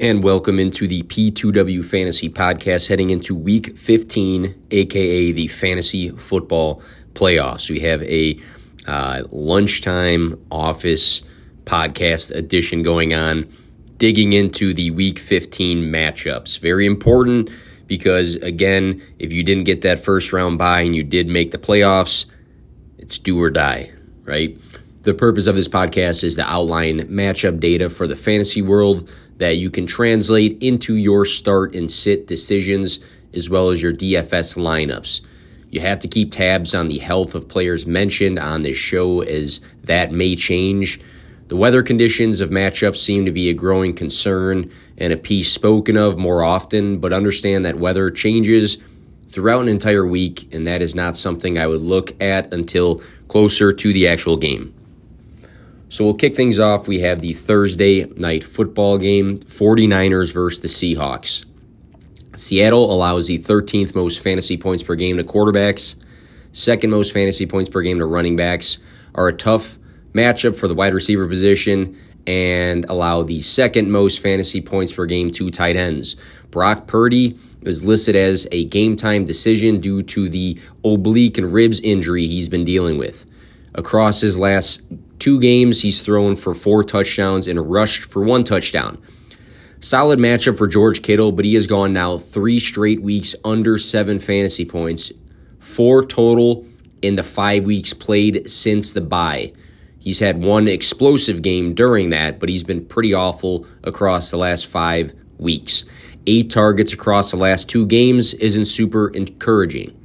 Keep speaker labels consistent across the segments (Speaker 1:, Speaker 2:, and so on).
Speaker 1: and welcome into the P2W Fantasy Podcast heading into week 15, aka the Fantasy Football Playoffs. We have a uh, lunchtime office podcast edition going on, digging into the week 15 matchups. Very important because, again, if you didn't get that first round bye and you did make the playoffs, it's do or die, right? The purpose of this podcast is to outline matchup data for the fantasy world that you can translate into your start and sit decisions as well as your DFS lineups. You have to keep tabs on the health of players mentioned on this show as that may change. The weather conditions of matchups seem to be a growing concern and a piece spoken of more often, but understand that weather changes throughout an entire week, and that is not something I would look at until closer to the actual game. So we'll kick things off. We have the Thursday night football game 49ers versus the Seahawks. Seattle allows the 13th most fantasy points per game to quarterbacks, second most fantasy points per game to running backs, are a tough matchup for the wide receiver position, and allow the second most fantasy points per game to tight ends. Brock Purdy is listed as a game time decision due to the oblique and ribs injury he's been dealing with. Across his last two games, he's thrown for four touchdowns and rushed for one touchdown. Solid matchup for George Kittle, but he has gone now three straight weeks under seven fantasy points, four total in the five weeks played since the bye. He's had one explosive game during that, but he's been pretty awful across the last five weeks. Eight targets across the last two games isn't super encouraging.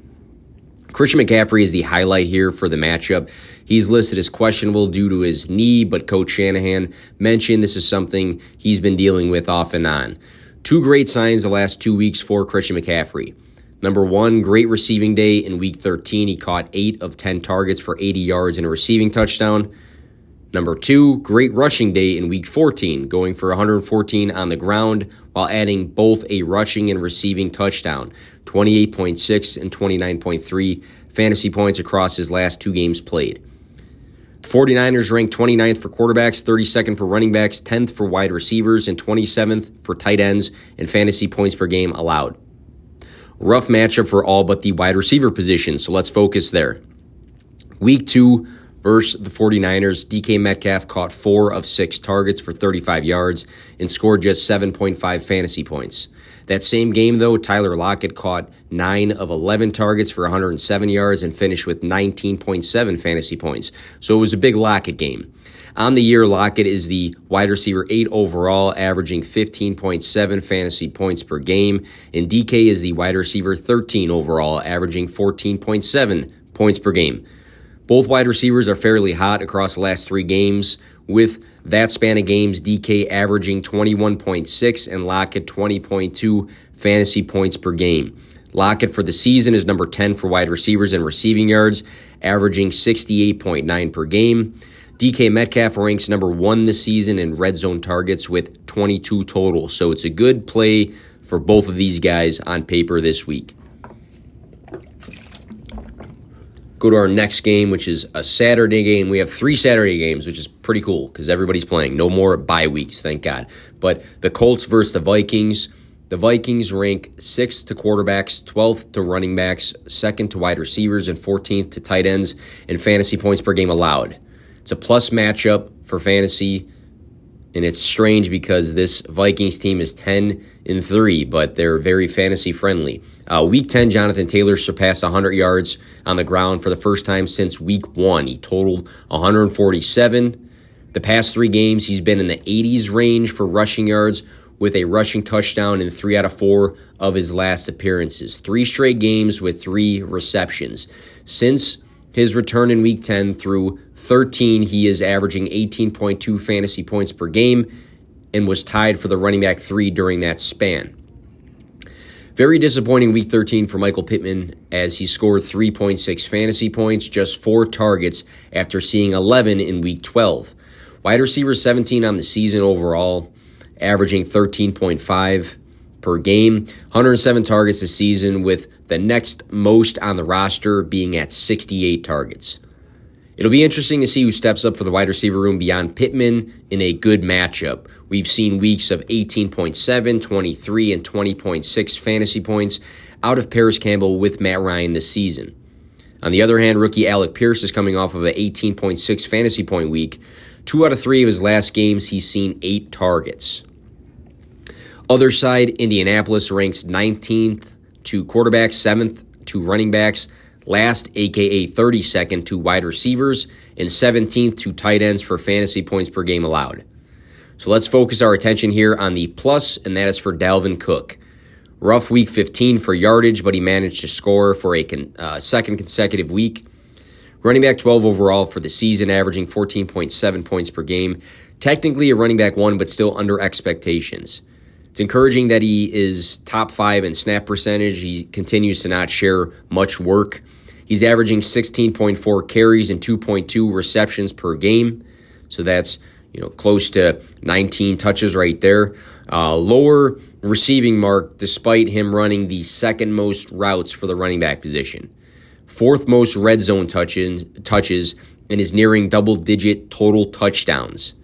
Speaker 1: Christian McCaffrey is the highlight here for the matchup. He's listed as questionable due to his knee, but Coach Shanahan mentioned this is something he's been dealing with off and on. Two great signs the last two weeks for Christian McCaffrey. Number one, great receiving day in week 13. He caught eight of 10 targets for 80 yards and a receiving touchdown. Number two, great rushing day in week 14, going for 114 on the ground while adding both a rushing and receiving touchdown, 28.6 and 29.3 fantasy points across his last two games played. 49ers ranked 29th for quarterbacks, 32nd for running backs, 10th for wide receivers, and 27th for tight ends and fantasy points per game allowed. Rough matchup for all but the wide receiver position, so let's focus there. Week two versus the 49ers, DK Metcalf caught four of six targets for 35 yards and scored just 7.5 fantasy points. That same game, though, Tyler Lockett caught 9 of 11 targets for 107 yards and finished with 19.7 fantasy points. So it was a big Lockett game. On the year, Lockett is the wide receiver 8 overall, averaging 15.7 fantasy points per game, and DK is the wide receiver 13 overall, averaging 14.7 points per game. Both wide receivers are fairly hot across the last three games, with that span of games, DK averaging 21.6 and Lockett 20.2 fantasy points per game. Lockett for the season is number 10 for wide receivers and receiving yards, averaging 68.9 per game. DK Metcalf ranks number one this season in red zone targets with 22 total. So it's a good play for both of these guys on paper this week. Go to our next game, which is a Saturday game. We have three Saturday games, which is pretty cool because everybody's playing. No more bye weeks, thank God. But the Colts versus the Vikings. The Vikings rank sixth to quarterbacks, 12th to running backs, second to wide receivers, and 14th to tight ends in fantasy points per game allowed. It's a plus matchup for fantasy and it's strange because this Vikings team is 10 in 3, but they're very fantasy friendly. Uh, week 10, Jonathan Taylor surpassed 100 yards on the ground for the first time since week 1. He totaled 147. The past three games, he's been in the 80s range for rushing yards with a rushing touchdown in three out of four of his last appearances. Three straight games with three receptions. Since his return in week 10 through 13, he is averaging 18.2 fantasy points per game and was tied for the running back three during that span. Very disappointing week 13 for Michael Pittman as he scored 3.6 fantasy points, just four targets after seeing 11 in week 12. Wide receiver 17 on the season overall, averaging 13.5 per game, 107 targets this season, with the next most on the roster being at 68 targets. It'll be interesting to see who steps up for the wide receiver room beyond Pittman in a good matchup. We've seen weeks of 18.7, 23, and 20.6 fantasy points out of Parris Campbell with Matt Ryan this season. On the other hand, rookie Alec Pierce is coming off of an 18.6 fantasy point week. Two out of three of his last games, he's seen eight targets. Other side, Indianapolis ranks 19th to quarterbacks, 7th to running backs, last, aka 32nd, to wide receivers, and 17th to tight ends for fantasy points per game allowed. So let's focus our attention here on the plus, and that is for Dalvin Cook. Rough week 15 for yardage, but he managed to score for a con- uh, second consecutive week. Running back 12 overall for the season, averaging 14.7 points per game. Technically a running back one, but still under expectations. It's encouraging that he is top five in snap percentage. He continues to not share much work. He's averaging 16.4 carries and 2.2 receptions per game. So that's you know close to 19 touches right there. Uh, lower receiving mark despite him running the second most routes for the running back position. Fourth most red zone touches, touches and is nearing double digit total touchdowns.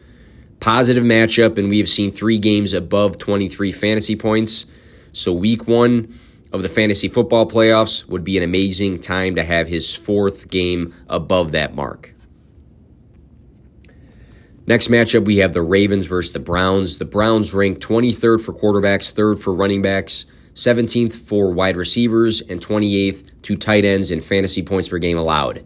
Speaker 1: Positive matchup, and we have seen three games above 23 fantasy points. So, week one of the fantasy football playoffs would be an amazing time to have his fourth game above that mark. Next matchup, we have the Ravens versus the Browns. The Browns rank 23rd for quarterbacks, 3rd for running backs, 17th for wide receivers, and 28th to tight ends in fantasy points per game allowed.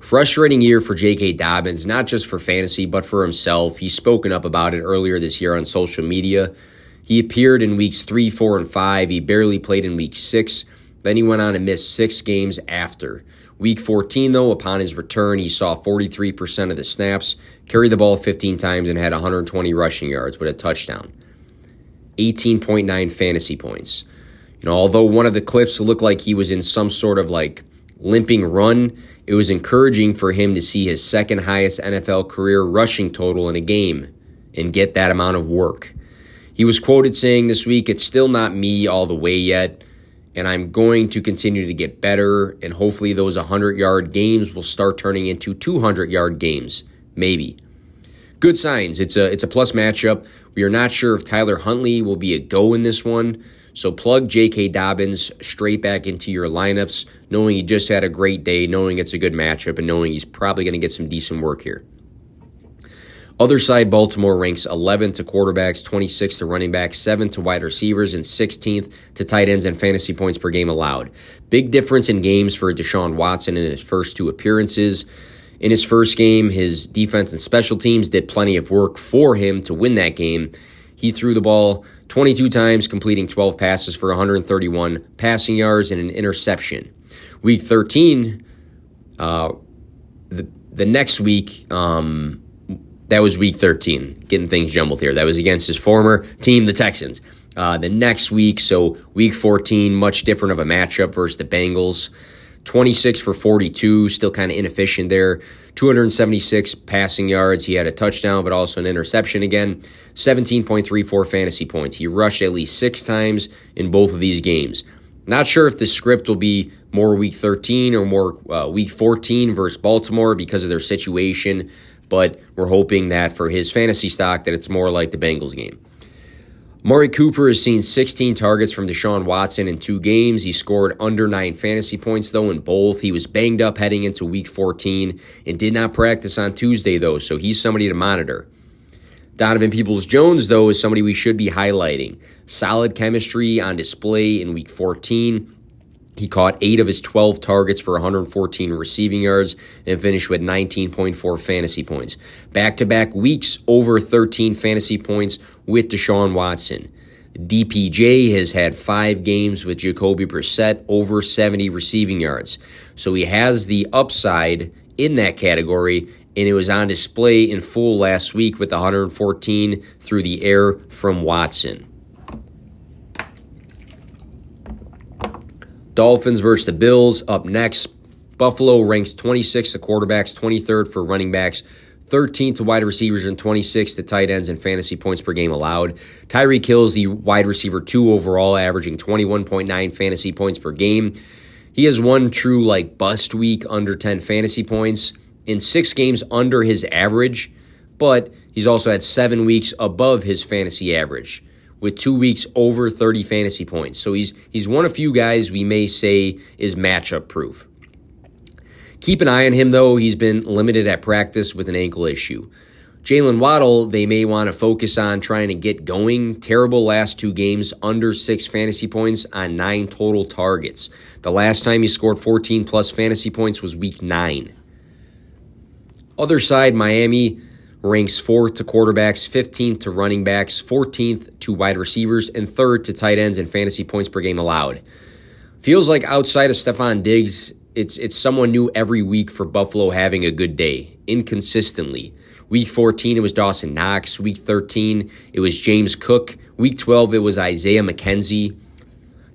Speaker 1: Frustrating year for J.K. Dobbins, not just for fantasy, but for himself. He's spoken up about it earlier this year on social media. He appeared in weeks 3, 4, and 5. He barely played in week 6. Then he went on to miss six games after. Week 14, though, upon his return, he saw 43% of the snaps, carried the ball 15 times, and had 120 rushing yards with a touchdown. 18.9 fantasy points. You know, although one of the clips looked like he was in some sort of like limping run, it was encouraging for him to see his second highest NFL career rushing total in a game and get that amount of work. He was quoted saying this week, It's still not me all the way yet and I'm going to continue to get better. And hopefully, those 100 yard games will start turning into 200 yard games, maybe. Good signs. It's a it's a plus matchup. We are not sure if Tyler Huntley will be a go in this one. So plug J.K. Dobbins straight back into your lineups, knowing he just had a great day, knowing it's a good matchup, and knowing he's probably going to get some decent work here. Other side, Baltimore ranks 11th to quarterbacks, 26th to running backs, 7th to wide receivers, and 16th to tight ends and fantasy points per game allowed. Big difference in games for Deshaun Watson in his first two appearances. In his first game, his defense and special teams did plenty of work for him to win that game. He threw the ball 22 times, completing 12 passes for 131 passing yards and an interception. Week 13, uh, the, the next week, um, that was week 13, getting things jumbled here. That was against his former team, the Texans. Uh, the next week, so week 14, much different of a matchup versus the Bengals. 26 for 42, still kind of inefficient there. 276 passing yards. He had a touchdown, but also an interception again. 17.34 fantasy points. He rushed at least six times in both of these games. Not sure if the script will be more week 13 or more uh, week 14 versus Baltimore because of their situation but we're hoping that for his fantasy stock that it's more like the Bengals game. Amari Cooper has seen 16 targets from Deshaun Watson in two games. He scored under nine fantasy points, though, in both. He was banged up heading into week 14 and did not practice on Tuesday, though, so he's somebody to monitor. Donovan Peoples Jones, though, is somebody we should be highlighting. Solid chemistry on display in week 14. He caught eight of his 12 targets for 114 receiving yards and finished with 19.4 fantasy points. Back to back weeks over 13 fantasy points with Deshaun Watson. DPJ has had five games with Jacoby Brissett over 70 receiving yards. So he has the upside in that category, and it was on display in full last week with 114 through the air from Watson. Dolphins versus the Bills up next. Buffalo ranks 26th to quarterbacks, 23rd for running backs, 13th to wide receivers, and 26th to tight ends and fantasy points per game allowed. Tyreek Hill's the wide receiver two overall, averaging 21.9 fantasy points per game. He has one true like bust week under 10 fantasy points, in six games under his average, but he's also had seven weeks above his fantasy average with two weeks over 30 fantasy points. So he's he's one of few guys we may say is matchup proof. Keep an eye on him though. He's been limited at practice with an ankle issue. Jalen Waddle, they may want to focus on trying to get going. Terrible last two games, under six fantasy points on nine total targets. The last time he scored 14 plus fantasy points was week nine. Other side, Miami ranks fourth to quarterbacks, 15th to running backs, 14th to wide receivers, and third to tight ends in fantasy points per game allowed. Feels like outside of Stefon Diggs, it's it's someone new every week for Buffalo having a good day, inconsistently. Week 14, it was Dawson Knox. Week 13, it was James Cook. Week 12, it was Isaiah McKenzie.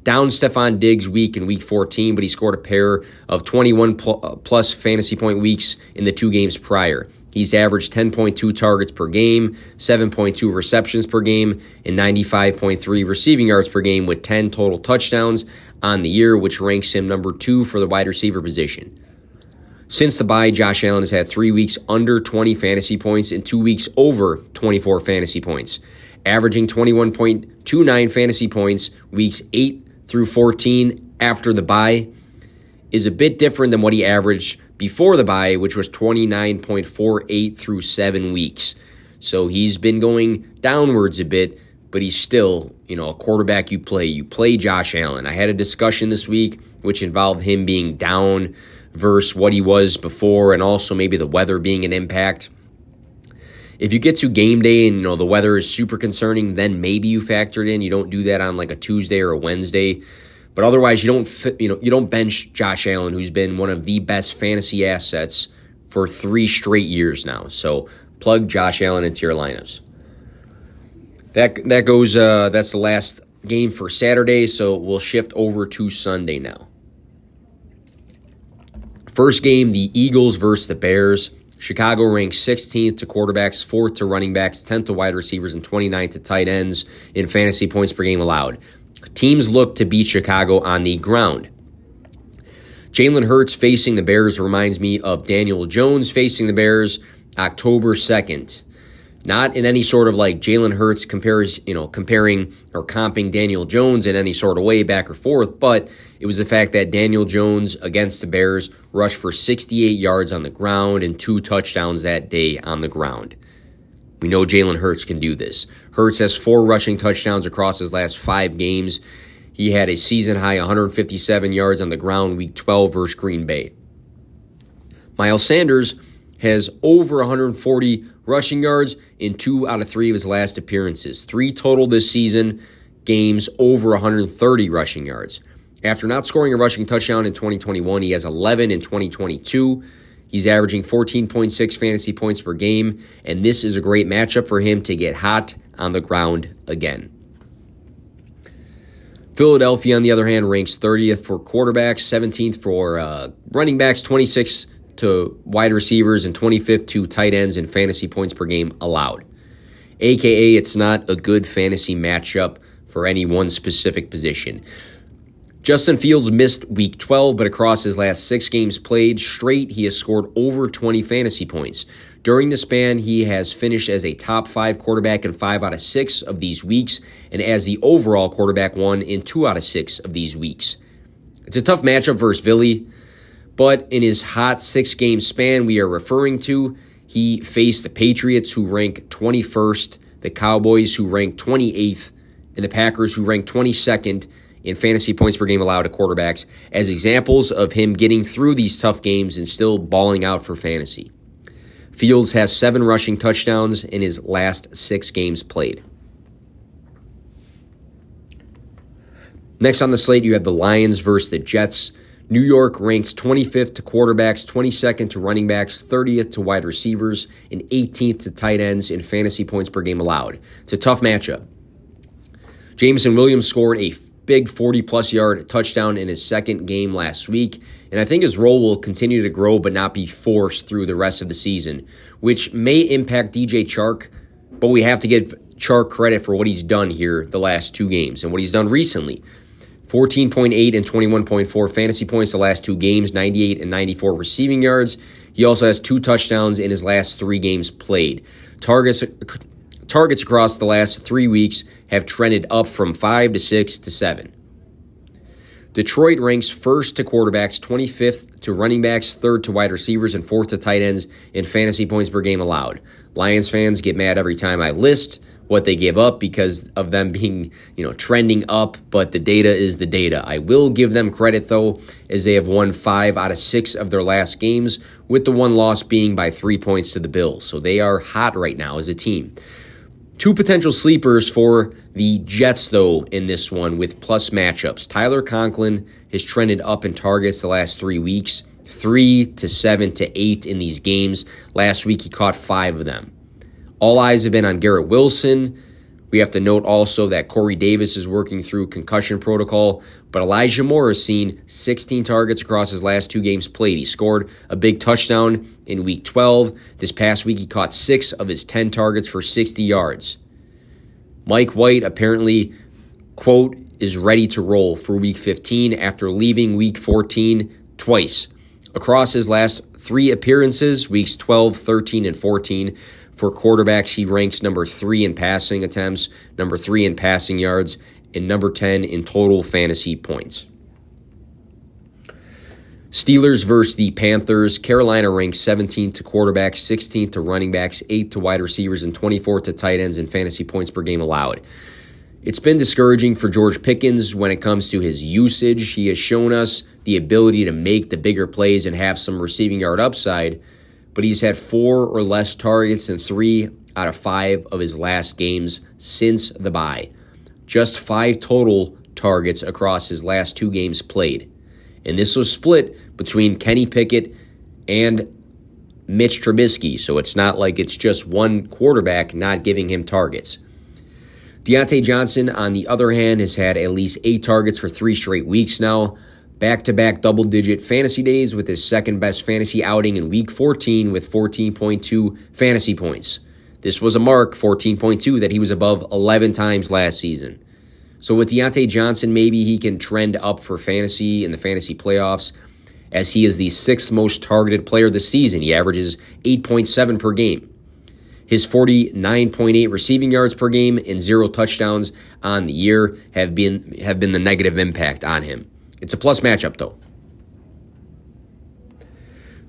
Speaker 1: Down Stefon Diggs week in week 14, but he scored a pair of 21 uh, plus fantasy point weeks in the two games prior. He's averaged 10.2 targets per game, 7.2 receptions per game, and 95.3 receiving yards per game with 10 total touchdowns on the year, which ranks him number two for the wide receiver position. Since the bye, Josh Allen has had three weeks under 20 fantasy points and two weeks over 24 fantasy points, averaging 21.29 fantasy points weeks 8 through 14 after the bye is a bit different than what he averaged before the bye, which was 29.48 through seven weeks. So he's been going downwards a bit, but he's still, you know, a quarterback you play. You play Josh Allen. I had a discussion this week which involved him being down versus what he was before, and also maybe the weather being an impact. If you get to game day and you know the weather is super concerning, then maybe you factor it in. You don't do that on like a Tuesday or a Wednesday. But otherwise, you don't you know you don't bench Josh Allen, who's been one of the best fantasy assets for three straight years now. So plug Josh Allen into your lineups. That that goes. Uh, that's the last game for Saturday. So we'll shift over to Sunday now. First game, the Eagles versus the Bears. Chicago ranks 16th to quarterbacks, 4th to running backs, 10th to wide receivers, and 29th to tight ends in fantasy points per game allowed. Teams look to beat Chicago on the ground. Jalen Hurts facing the Bears reminds me of Daniel Jones facing the Bears October 2nd. Not in any sort of like Jalen Hurts compares, you know, comparing or comping Daniel Jones in any sort of way back or forth, but it was the fact that Daniel Jones against the Bears rushed for 68 yards on the ground and two touchdowns that day on the ground. We know Jalen Hurts can do this. Hurts has four rushing touchdowns across his last five games. He had a season high 157 yards on the ground week 12 versus Green Bay. Miles Sanders has over 140 rushing yards in two out of three of his last appearances. Three total this season, games over 130 rushing yards. After not scoring a rushing touchdown in 2021, he has 11 in 2022. He's averaging 14.6 fantasy points per game, and this is a great matchup for him to get hot on the ground again. Philadelphia, on the other hand, ranks 30th for quarterbacks, 17th for uh, running backs, 26th to wide receivers, and 25th to tight ends in fantasy points per game allowed. AKA, it's not a good fantasy matchup for any one specific position. Justin Fields missed week 12, but across his last six games played straight, he has scored over 20 fantasy points. During the span, he has finished as a top five quarterback in five out of six of these weeks, and as the overall quarterback one in two out of six of these weeks. It's a tough matchup versus Philly, but in his hot six game span we are referring to, he faced the Patriots, who rank 21st, the Cowboys, who rank 28th, and the Packers, who rank 22nd in fantasy points per game allowed to quarterbacks as examples of him getting through these tough games and still balling out for fantasy. Fields has seven rushing touchdowns in his last six games played. Next on the slate, you have the Lions versus the Jets. New York ranks 25th to quarterbacks, 22nd to running backs, 30th to wide receivers, and 18th to tight ends in fantasy points per game allowed. It's a tough matchup. Jameson Williams scored a big 40 plus yard touchdown in his second game last week. And I think his role will continue to grow but not be forced through the rest of the season, which may impact DJ Chark, but we have to give Chark credit for what he's done here the last two games and what he's done recently. 14.8 and 21.4 fantasy points the last two games, 98 and 94 receiving yards. He also has two touchdowns in his last three games played. Targets targets across the last three weeks have trended up from five to six to seven. Detroit ranks first to quarterbacks, 25th to running backs, third to wide receivers, and fourth to tight ends in fantasy points per game allowed. Lions fans get mad every time I list what they give up because of them being, you know, trending up, but the data is the data. I will give them credit though, as they have won five out of six of their last games, with the one loss being by three points to the Bills. So they are hot right now as a team. Two potential sleepers for the Jets, though, in this one with plus matchups. Tyler Conklin has trended up in targets the last three weeks, three to seven to eight in these games. Last week, he caught five of them. All eyes have been on Garrett Wilson. We have to note also that Corey Davis is working through concussion protocol, but Elijah Moore has seen 16 targets across his last two games played. He scored a big touchdown in week 12. This past week, he caught six of his 10 targets for 60 yards. Mike White apparently, quote, is ready to roll for week 15 after leaving week 14 twice. Across his last three appearances, weeks 12, 13, and 14, for quarterbacks, he ranks number three in passing attempts, number three in passing yards, and number 10 in total fantasy points. Steelers versus the Panthers. Carolina ranks 17th to quarterbacks, 16th to running backs, 8th to wide receivers, and 24th to tight ends in fantasy points per game allowed. It's been discouraging for George Pickens when it comes to his usage. He has shown us the ability to make the bigger plays and have some receiving yard upside but he's had four or less targets in three out of five of his last games since the bye. Just five total targets across his last two games played. And this was split between Kenny Pickett and Mitch Trubisky, so it's not like it's just one quarterback not giving him targets. Diontae Johnson, on the other hand, has had at least eight targets for three straight weeks now back to back double digit fantasy days with his second best fantasy outing in week 14 with 14.2 fantasy points. This was a mark, 14.2, that he was above 11 times last season. So with Diontae Johnson, maybe he can trend up for fantasy in the fantasy playoffs as he is the sixth most targeted player this season. He averages 8.7 per game. His 49.8 receiving yards per game and zero touchdowns on the year have been have been the negative impact on him. It's a plus matchup, though.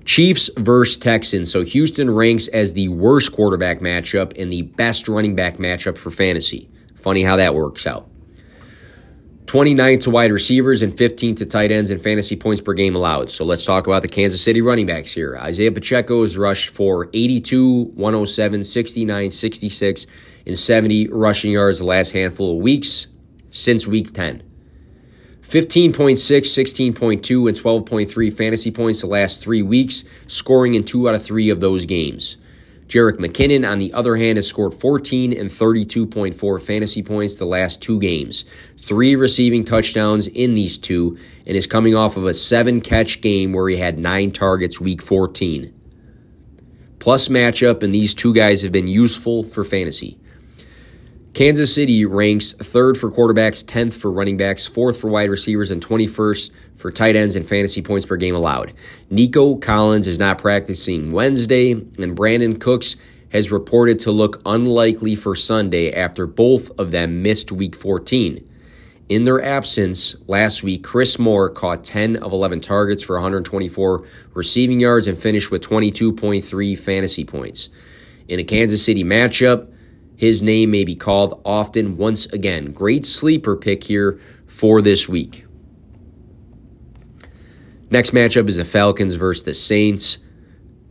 Speaker 1: Chiefs versus Texans. So Houston ranks as the worst quarterback matchup and the best running back matchup for fantasy. Funny how that works out. 29 to wide receivers and 15 to tight ends and fantasy points per game allowed. So let's talk about the Kansas City running backs here. Isaiah Pacheco has rushed for 82, 107, 69, 66, and 70 rushing yards the last handful of weeks since week 10. 15.6, 16.2, and 12.3 fantasy points the last three weeks, scoring in two out of three of those games. Jerick McKinnon, on the other hand, has scored 14 and 32.4 fantasy points the last two games, three receiving touchdowns in these two, and is coming off of a seven catch game where he had nine targets week 14. Plus matchup, and these two guys have been useful for fantasy. Kansas City ranks third for quarterbacks, 10th for running backs, fourth for wide receivers, and 21st for tight ends and fantasy points per game allowed. Nico Collins is not practicing Wednesday, and Brandin Cooks has reported to look unlikely for Sunday after both of them missed week 14. In their absence last week, Chris Moore caught 10 of 11 targets for 124 receiving yards and finished with 22.3 fantasy points. In a Kansas City matchup, his name may be called often once again. Great sleeper pick here for this week. Next matchup is the Falcons versus the Saints.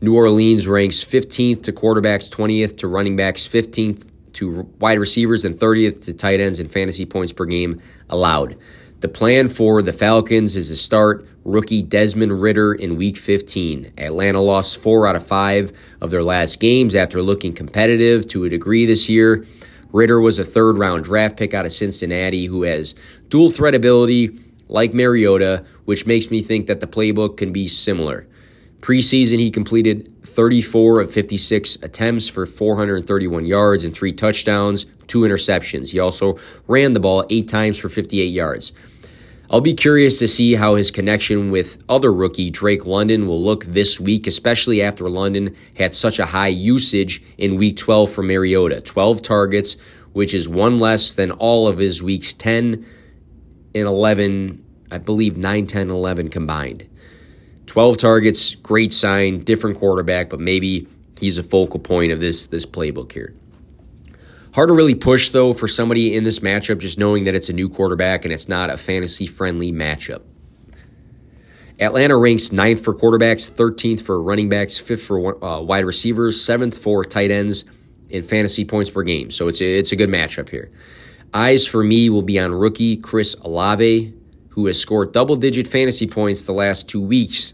Speaker 1: New Orleans ranks 15th to quarterbacks, 20th to running backs, 15th to wide receivers, and 30th to tight ends in fantasy points per game allowed. The plan for the Falcons is to start rookie Desmond Ridder in week 15. Atlanta lost four out of five of their last games after looking competitive to a degree this year. Ridder was a third round draft pick out of Cincinnati who has dual threat ability like Mariota, which makes me think that the playbook can be similar. Preseason, he completed 34 of 56 attempts for 431 yards and three touchdowns, two interceptions. He also ran the ball eight times for 58 yards. I'll be curious to see how his connection with other rookie Drake London will look this week, especially after London had such a high usage in week 12 for Mariota 12 targets, which is one less than all of his weeks 10 and 11, I believe 9, 10, 11 combined. 12 targets, great sign, different quarterback, but maybe he's a focal point of this, this playbook here. Hard to really push, though, for somebody in this matchup, just knowing that it's a new quarterback and it's not a fantasy friendly matchup. Atlanta ranks ninth for quarterbacks, 13th for running backs, fifth for uh, wide receivers, seventh for tight ends in fantasy points per game. So it's a, it's a good matchup here. Eyes for me will be on rookie Chris Olave, who has scored double digit fantasy points the last two weeks,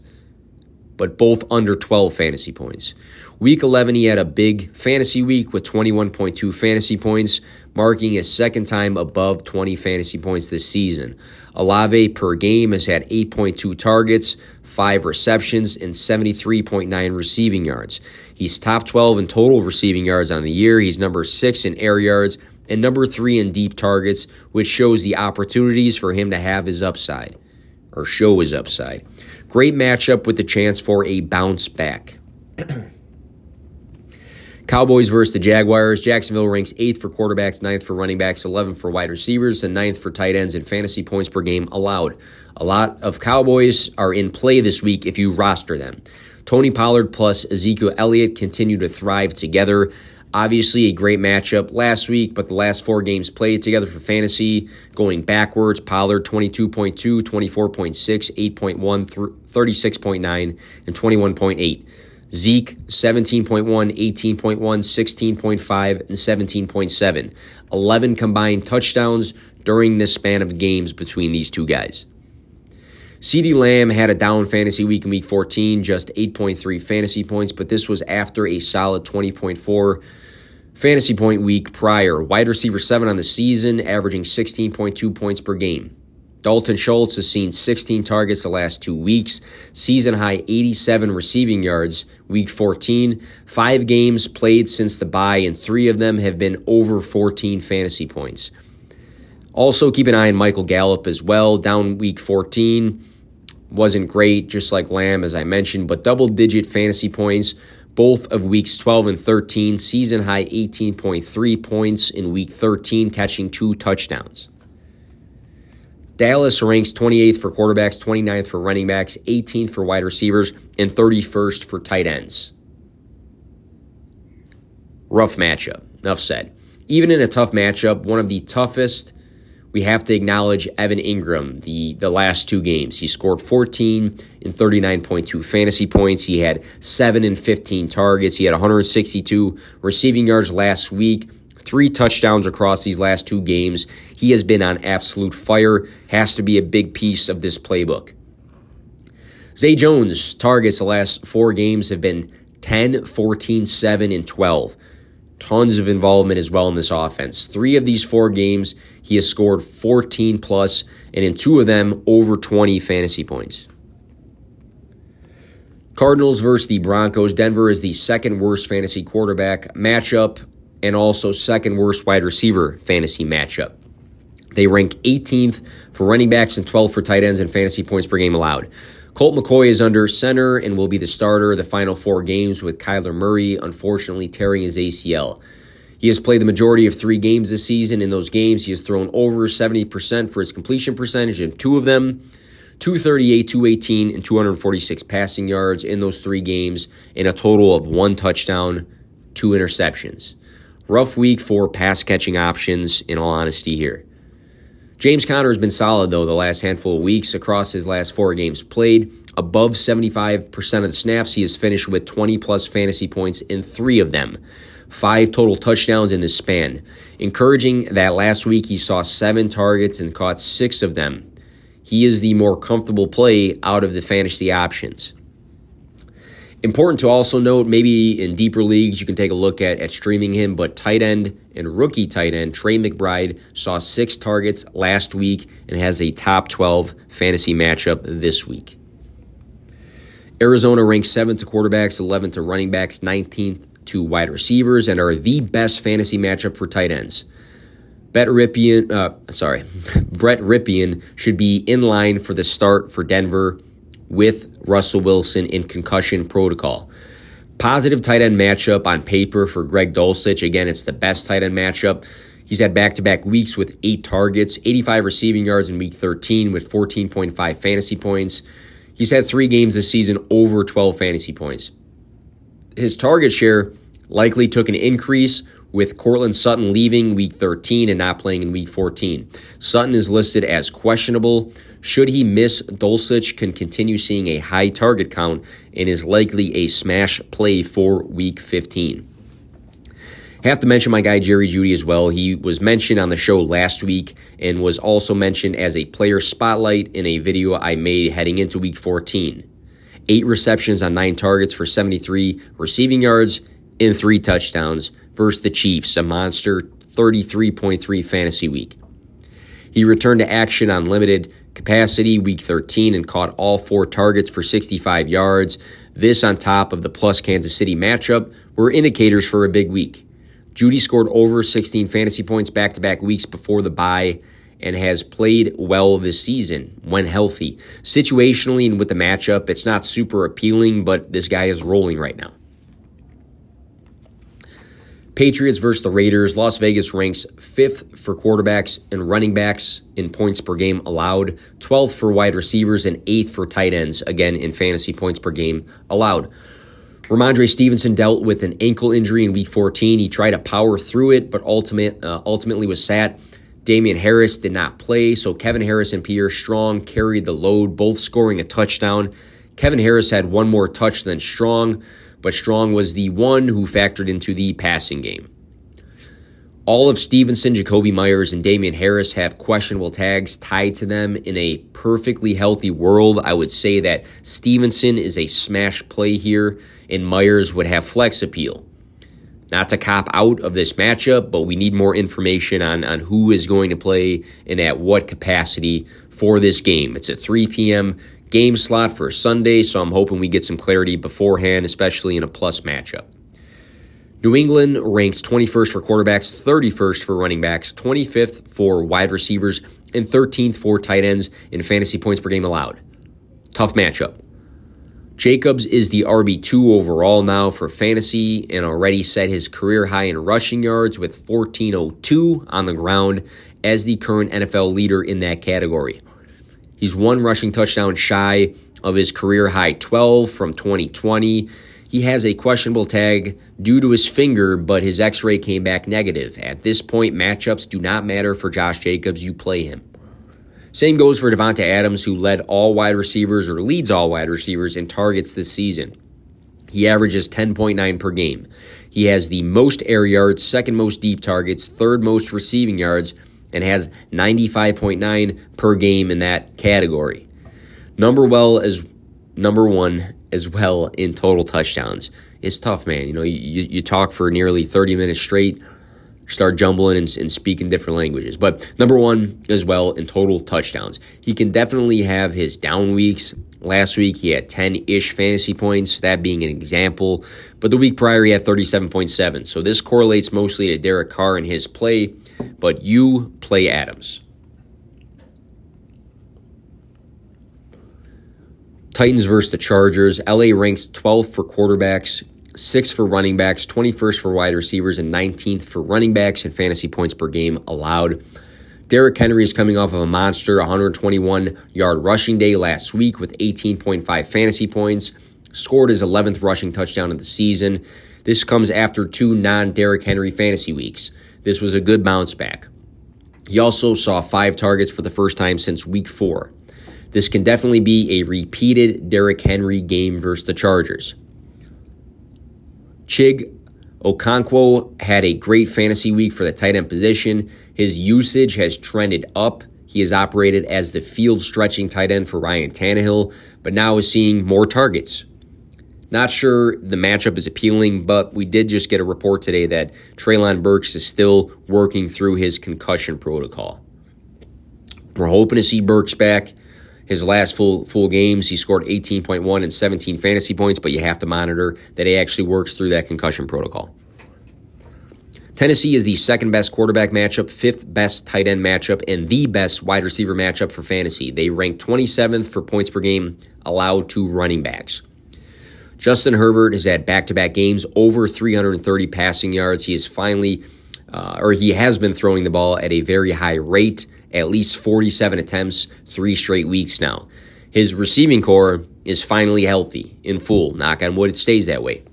Speaker 1: but both under 12 fantasy points. Week 11, he had a big fantasy week with 21.2 fantasy points, marking his second time above 20 fantasy points this season. Olave per game has had 8.2 targets, 5 receptions, and 73.9 receiving yards. He's top 12 in total receiving yards on the year. He's number 6 in air yards and number 3 in deep targets, which shows the opportunities for him to have his upside or show his upside. Great matchup with the chance for a bounce back. Cowboys versus the Jaguars. Jacksonville ranks eighth for quarterbacks, ninth for running backs, 11th for wide receivers, and ninth for tight ends in fantasy points per game allowed. A lot of Cowboys are in play this week if you roster them. Tony Pollard plus Ezekiel Elliott continue to thrive together. Obviously, a great matchup last week, but the last four games played together for fantasy going backwards. Pollard 22.2, 24.6, 8.1, 36.9, and 21.8. Zeke 17.1, 18.1, 16.5, and 17.7. 11 combined touchdowns during this span of games between these two guys. CeeDee Lamb had a down fantasy week in week 14, just 8.3 fantasy points, but this was after a solid 20.4 fantasy point week prior. Wide receiver 7 on the season, averaging 16.2 points per game. Dalton Schultz has seen 16 targets the last two weeks, season high 87 receiving yards, week 14. Five games played since the bye, and three of them have been over 14 fantasy points. Also, keep an eye on Michael Gallup as well, down week 14. Wasn't great, just like Lamb, as I mentioned, but double digit fantasy points both of weeks 12 and 13, season high 18.3 points in week 13, catching two touchdowns. Dallas ranks 28th for quarterbacks, 29th for running backs, 18th for wide receivers, and 31st for tight ends. Rough matchup. Enough said. Even in a tough matchup, one of the toughest, we have to acknowledge Evan Engram. the, the last two games. He scored 14 and 39.2 fantasy points. He had 7 and 15 targets. He had 162 receiving yards last week three touchdowns across these last two games. He has been on absolute fire, has to be a big piece of this playbook. Zay Jones' targets the last four games have been 10, 14, 7, and 12. Tons of involvement as well in this offense. Three of these four games, he has scored 14 plus, and in two of them, over 20 fantasy points. Cardinals versus the Broncos. Denver is the second worst fantasy quarterback matchup and also second worst wide receiver fantasy matchup. They rank 18th for running backs and 12th for tight ends and fantasy points per game allowed. Colt McCoy is under center and will be the starter the final four games with Kyler Murray unfortunately tearing his ACL. He has played the majority of three games this season. In those games, he has thrown over 70% for his completion percentage in two of them. 238, 218, and 246 passing yards in those three games, in a total of one touchdown, two interceptions. Rough week for pass catching options, in all honesty, here. James Conner has been solid, though, the last handful of weeks across his last four games played. Above 75% of the snaps, he has finished with 20 plus fantasy points in three of them. Five total touchdowns in this span. Encouraging that last week he saw seven targets and caught six of them. He is the more comfortable play out of the fantasy options. Important to also note, maybe in deeper leagues, you can take a look at, at streaming him, but tight end and rookie tight end Trey McBride saw six targets last week and has a top 12 fantasy matchup this week. Arizona ranks 7th to quarterbacks, 11th to running backs, 19th to wide receivers, and are the best fantasy matchup for tight ends. Brett Rypien, uh, sorry, Brett Rypien should be in line for the start for Denver with Russell Wilson in concussion protocol. Positive tight end matchup on paper for Greg Dulcich. Again, it's the best tight end matchup. He's had back to back weeks with eight targets, 85 receiving yards in week 13 with 14.5 fantasy points. He's had three games this season over 12 fantasy points. His target share likely took an increase with Courtland Sutton leaving week 13 and not playing in week 14. Sutton is listed as questionable. Should he miss, Dulcich can continue seeing a high target count and is likely a smash play for week 15. Have to mention my guy Jerry Jeudy as well. He was mentioned on the show last week and was also mentioned as a player spotlight in a video I made heading into week 14. Eight receptions on nine targets for 73 receiving yards and three touchdowns versus the Chiefs, a monster 33.3 fantasy week. He returned to action on limited capacity week 13 and caught all four targets for 65 yards. This on top of the plus Kansas City matchup were indicators for a big week. Jeudy scored over 16 fantasy points back to back weeks before the bye and has played well this season when healthy. Situationally and with the matchup, it's not super appealing, but this guy is rolling right now. Patriots versus the Raiders. Las Vegas ranks fifth for quarterbacks and running backs in points per game allowed, 12th for wide receivers, and 8th for tight ends, again in fantasy points per game allowed. Rhamondre Stevenson dealt with an ankle injury in week 14. He tried to power through it, but ultimate, uh, ultimately was sat. Damien Harris did not play, so Kevin Harris and Pierre Strong carried the load, both scoring a touchdown. Kevin Harris had one more touch than Strong, but Strong was the one who factored into the passing game. All of Stevenson, Jakobi Meyers, and Damien Harris have questionable tags tied to them. In a perfectly healthy world, I would say that Stevenson is a smash play here, and Meyers would have flex appeal. Not to cop out of this matchup, but we need more information on, on who is going to play and at what capacity for this game. It's a 3 p.m. game slot for Sunday, so I'm hoping we get some clarity beforehand, especially in a plus matchup. New England ranks 21st for quarterbacks, 31st for running backs, 25th for wide receivers, and 13th for tight ends in fantasy points per game allowed. Tough matchup. Jacobs is the RB2 overall now for fantasy and already set his career high in rushing yards with 1402 on the ground as the current NFL leader in that category. He's one rushing touchdown shy of his career high 12 from 2020 he has a questionable tag due to his finger, but his x ray came back negative. At this point, matchups do not matter for Josh Jacobs. You play him. Same goes for Davante Adams, who led all wide receivers or leads all wide receivers in targets this season. He averages 10.9 per game. He has the most air yards, second most deep targets, third most receiving yards, and has 95.9 per game in that category. Number well as number one as well in total touchdowns. It's tough, man. You know, you, you talk for nearly 30 minutes straight, start jumbling and, and speaking different languages. But number one as well in total touchdowns. He can definitely have his down weeks. Last week he had 10 ish fantasy points, that being an example. But the week prior he had 37.7. So this correlates mostly to Derek Carr and his play. But you play Adams. Titans versus the Chargers. LA ranks 12th for quarterbacks, 6th for running backs, 21st for wide receivers, and 19th for running backs and fantasy points per game allowed. Derrick Henry is coming off of a monster 121 yard rushing day last week with 18.5 fantasy points, scored his 11th rushing touchdown of the season. This comes after two non Derrick Henry fantasy weeks. This was a good bounce back. He also saw five targets for the first time since week four. This can definitely be a repeated Derrick Henry game versus the Chargers. Chig Okonkwo had a great fantasy week for the tight end position. His usage has trended up. He has operated as the field stretching tight end for Ryan Tannehill, but now is seeing more targets. Not sure the matchup is appealing, but we did just get a report today that Treylon Burks is still working through his concussion protocol. We're hoping to see Burks back. His last full full games, he scored 18.1 and 17 fantasy points, but you have to monitor that he actually works through that concussion protocol. Tennessee is the second best quarterback matchup, fifth best tight end matchup, and the best wide receiver matchup for fantasy. They rank 27th for points per game allowed to running backs. Justin Herbert has had back to back games over 330 passing yards. He is finally, uh, or he has been throwing the ball at a very high rate, at least 47 attempts, three straight weeks now. His receiving corps is finally healthy in full. Knock on wood, it stays that way.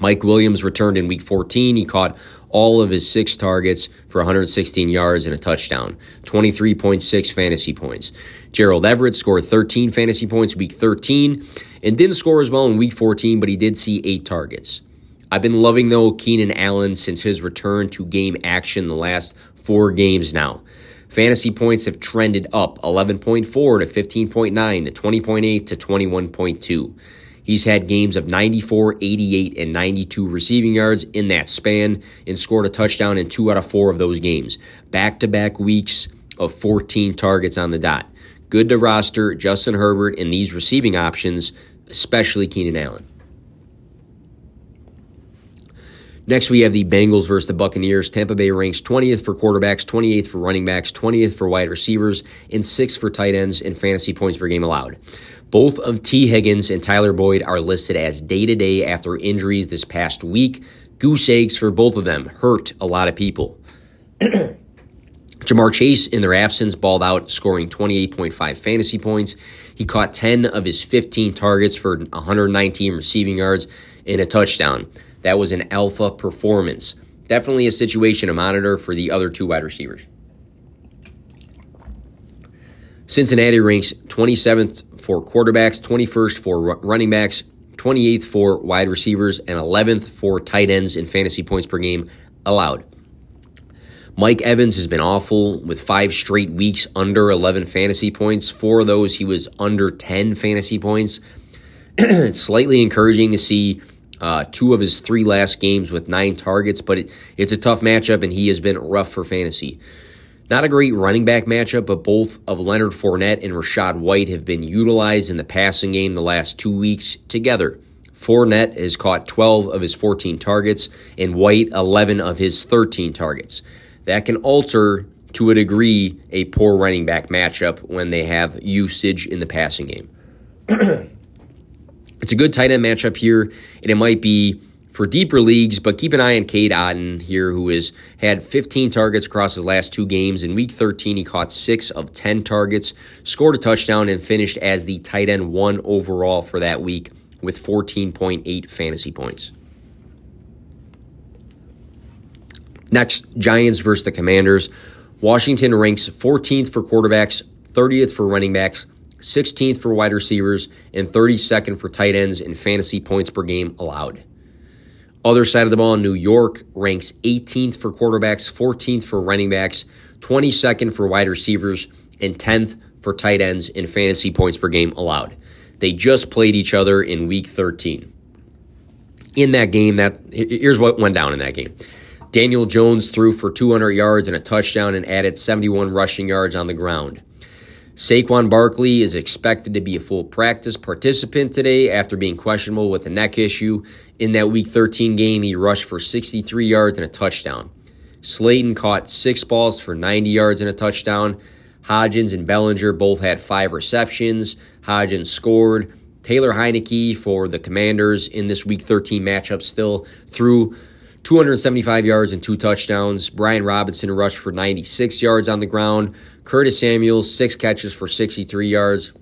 Speaker 1: Mike Williams returned in week 14. He caught all of his six targets for 116 yards and a touchdown, 23.6 fantasy points. Gerald Everett scored 13 fantasy points week 13 and didn't score as well in week 14, but he did see eight targets. I've been loving, though, Keenan Allen since his return to game action the last four games now. Fantasy points have trended up 11.4 to 15.9 to 20.8 to 21.2. He's had games of 94, 88, and 92 receiving yards in that span and scored a touchdown in two out of four of those games. Back to back weeks of 14 targets on the dot. Good to roster Justin Herbert and these receiving options, especially Keenan Allen. Next, we have the Bengals versus the Buccaneers. Tampa Bay ranks 20th for quarterbacks, 28th for running backs, 20th for wide receivers, and 6th for tight ends in fantasy points per game allowed. Both of Tee Higgins and Tyler Boyd are listed as day to day after injuries this past week. Goose eggs for both of them hurt a lot of people. Ja'Marr Chase, in their absence, balled out, scoring 28.5 fantasy points. He caught 10 of his 15 targets for 119 receiving yards and a touchdown. That was an alpha performance. Definitely a situation to monitor for the other two wide receivers. Cincinnati ranks 27th for quarterbacks, 21st for running backs, 28th for wide receivers, and 11th for tight ends in fantasy points per game allowed. Mike Evans has been awful with five straight weeks under 11 fantasy points. Four of those, he was under 10 fantasy points. it's slightly encouraging to see uh, two of his three last games with nine targets, but it, it's a tough matchup, and he has been rough for fantasy. Not a great running back matchup, but both of Leonard Fournette and Rachaad White have been utilized in the passing game the last two weeks together. Fournette has caught 12 of his 14 targets, and White 11 of his 13 targets. That can alter, to a degree, a poor running back matchup when they have usage in the passing game. it's a good tight end matchup here, and it might be for deeper leagues, but keep an eye on Cade Otton here, who has had 15 targets across his last two games. In week 13, he caught six of 10 targets, scored a touchdown, and finished as the tight end one overall for that week with 14.8 fantasy points. Next, Giants versus the Commanders. Washington ranks 14th for quarterbacks, 30th for running backs, 16th for wide receivers, and 32nd for tight ends in fantasy points per game allowed. Other side of the ball, New York ranks 18th for quarterbacks, 14th for running backs, 22nd for wide receivers, and 10th for tight ends in fantasy points per game allowed. They just played each other in week 13. In that game, that here's what went down in that game. Daniel Jones threw for 200 yards and a touchdown and added 71 rushing yards on the ground. Saquon Barkley is expected to be a full practice participant today after being questionable with a neck issue. In that Week 13 game, he rushed for 63 yards and a touchdown. Slayton caught six balls for 90 yards and a touchdown. Hodgins and Bellinger both had five receptions. Hodgins scored. Taylor Heinicke for the Commanders in this Week 13 matchup still threw 275 yards and two touchdowns. Brian Robinson rushed for 96 yards on the ground. Curtis Samuels, six catches for 63 yards.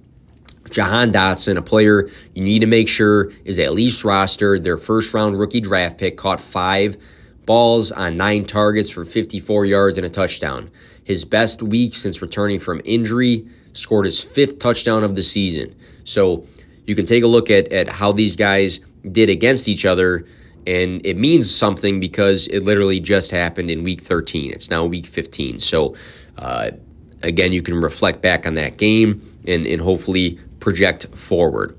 Speaker 1: Jahan Dotson, a player you need to make sure is at least rostered. Their first round rookie draft pick caught five balls on nine targets for 54 yards and a touchdown. His best week since returning from injury, scored his fifth touchdown of the season. So you can take a look at, at how these guys did against each other and it means something because it literally just happened in week 13. It's now week 15. So, uh, again, you can reflect back on that game and, and hopefully project forward.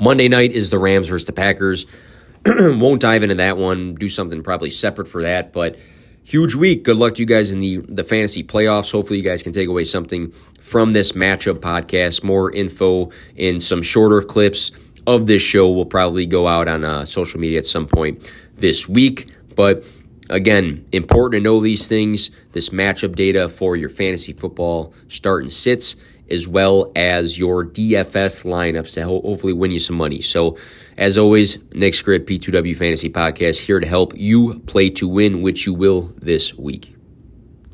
Speaker 1: Monday night is the Rams versus the Packers. Won't dive into that one, do something probably separate for that, but huge week. Good luck to you guys in the, the fantasy playoffs. Hopefully, you guys can take away something from this matchup podcast. More info in some shorter clips of this show will probably go out on uh, social media at some point this week. But again, important to know these things this matchup data for your fantasy football start and sits, as well as your DFS lineups to hopefully win you some money. So, as always, Nick Script, P2W Fantasy Podcast, here to help you play to win, which you will this week.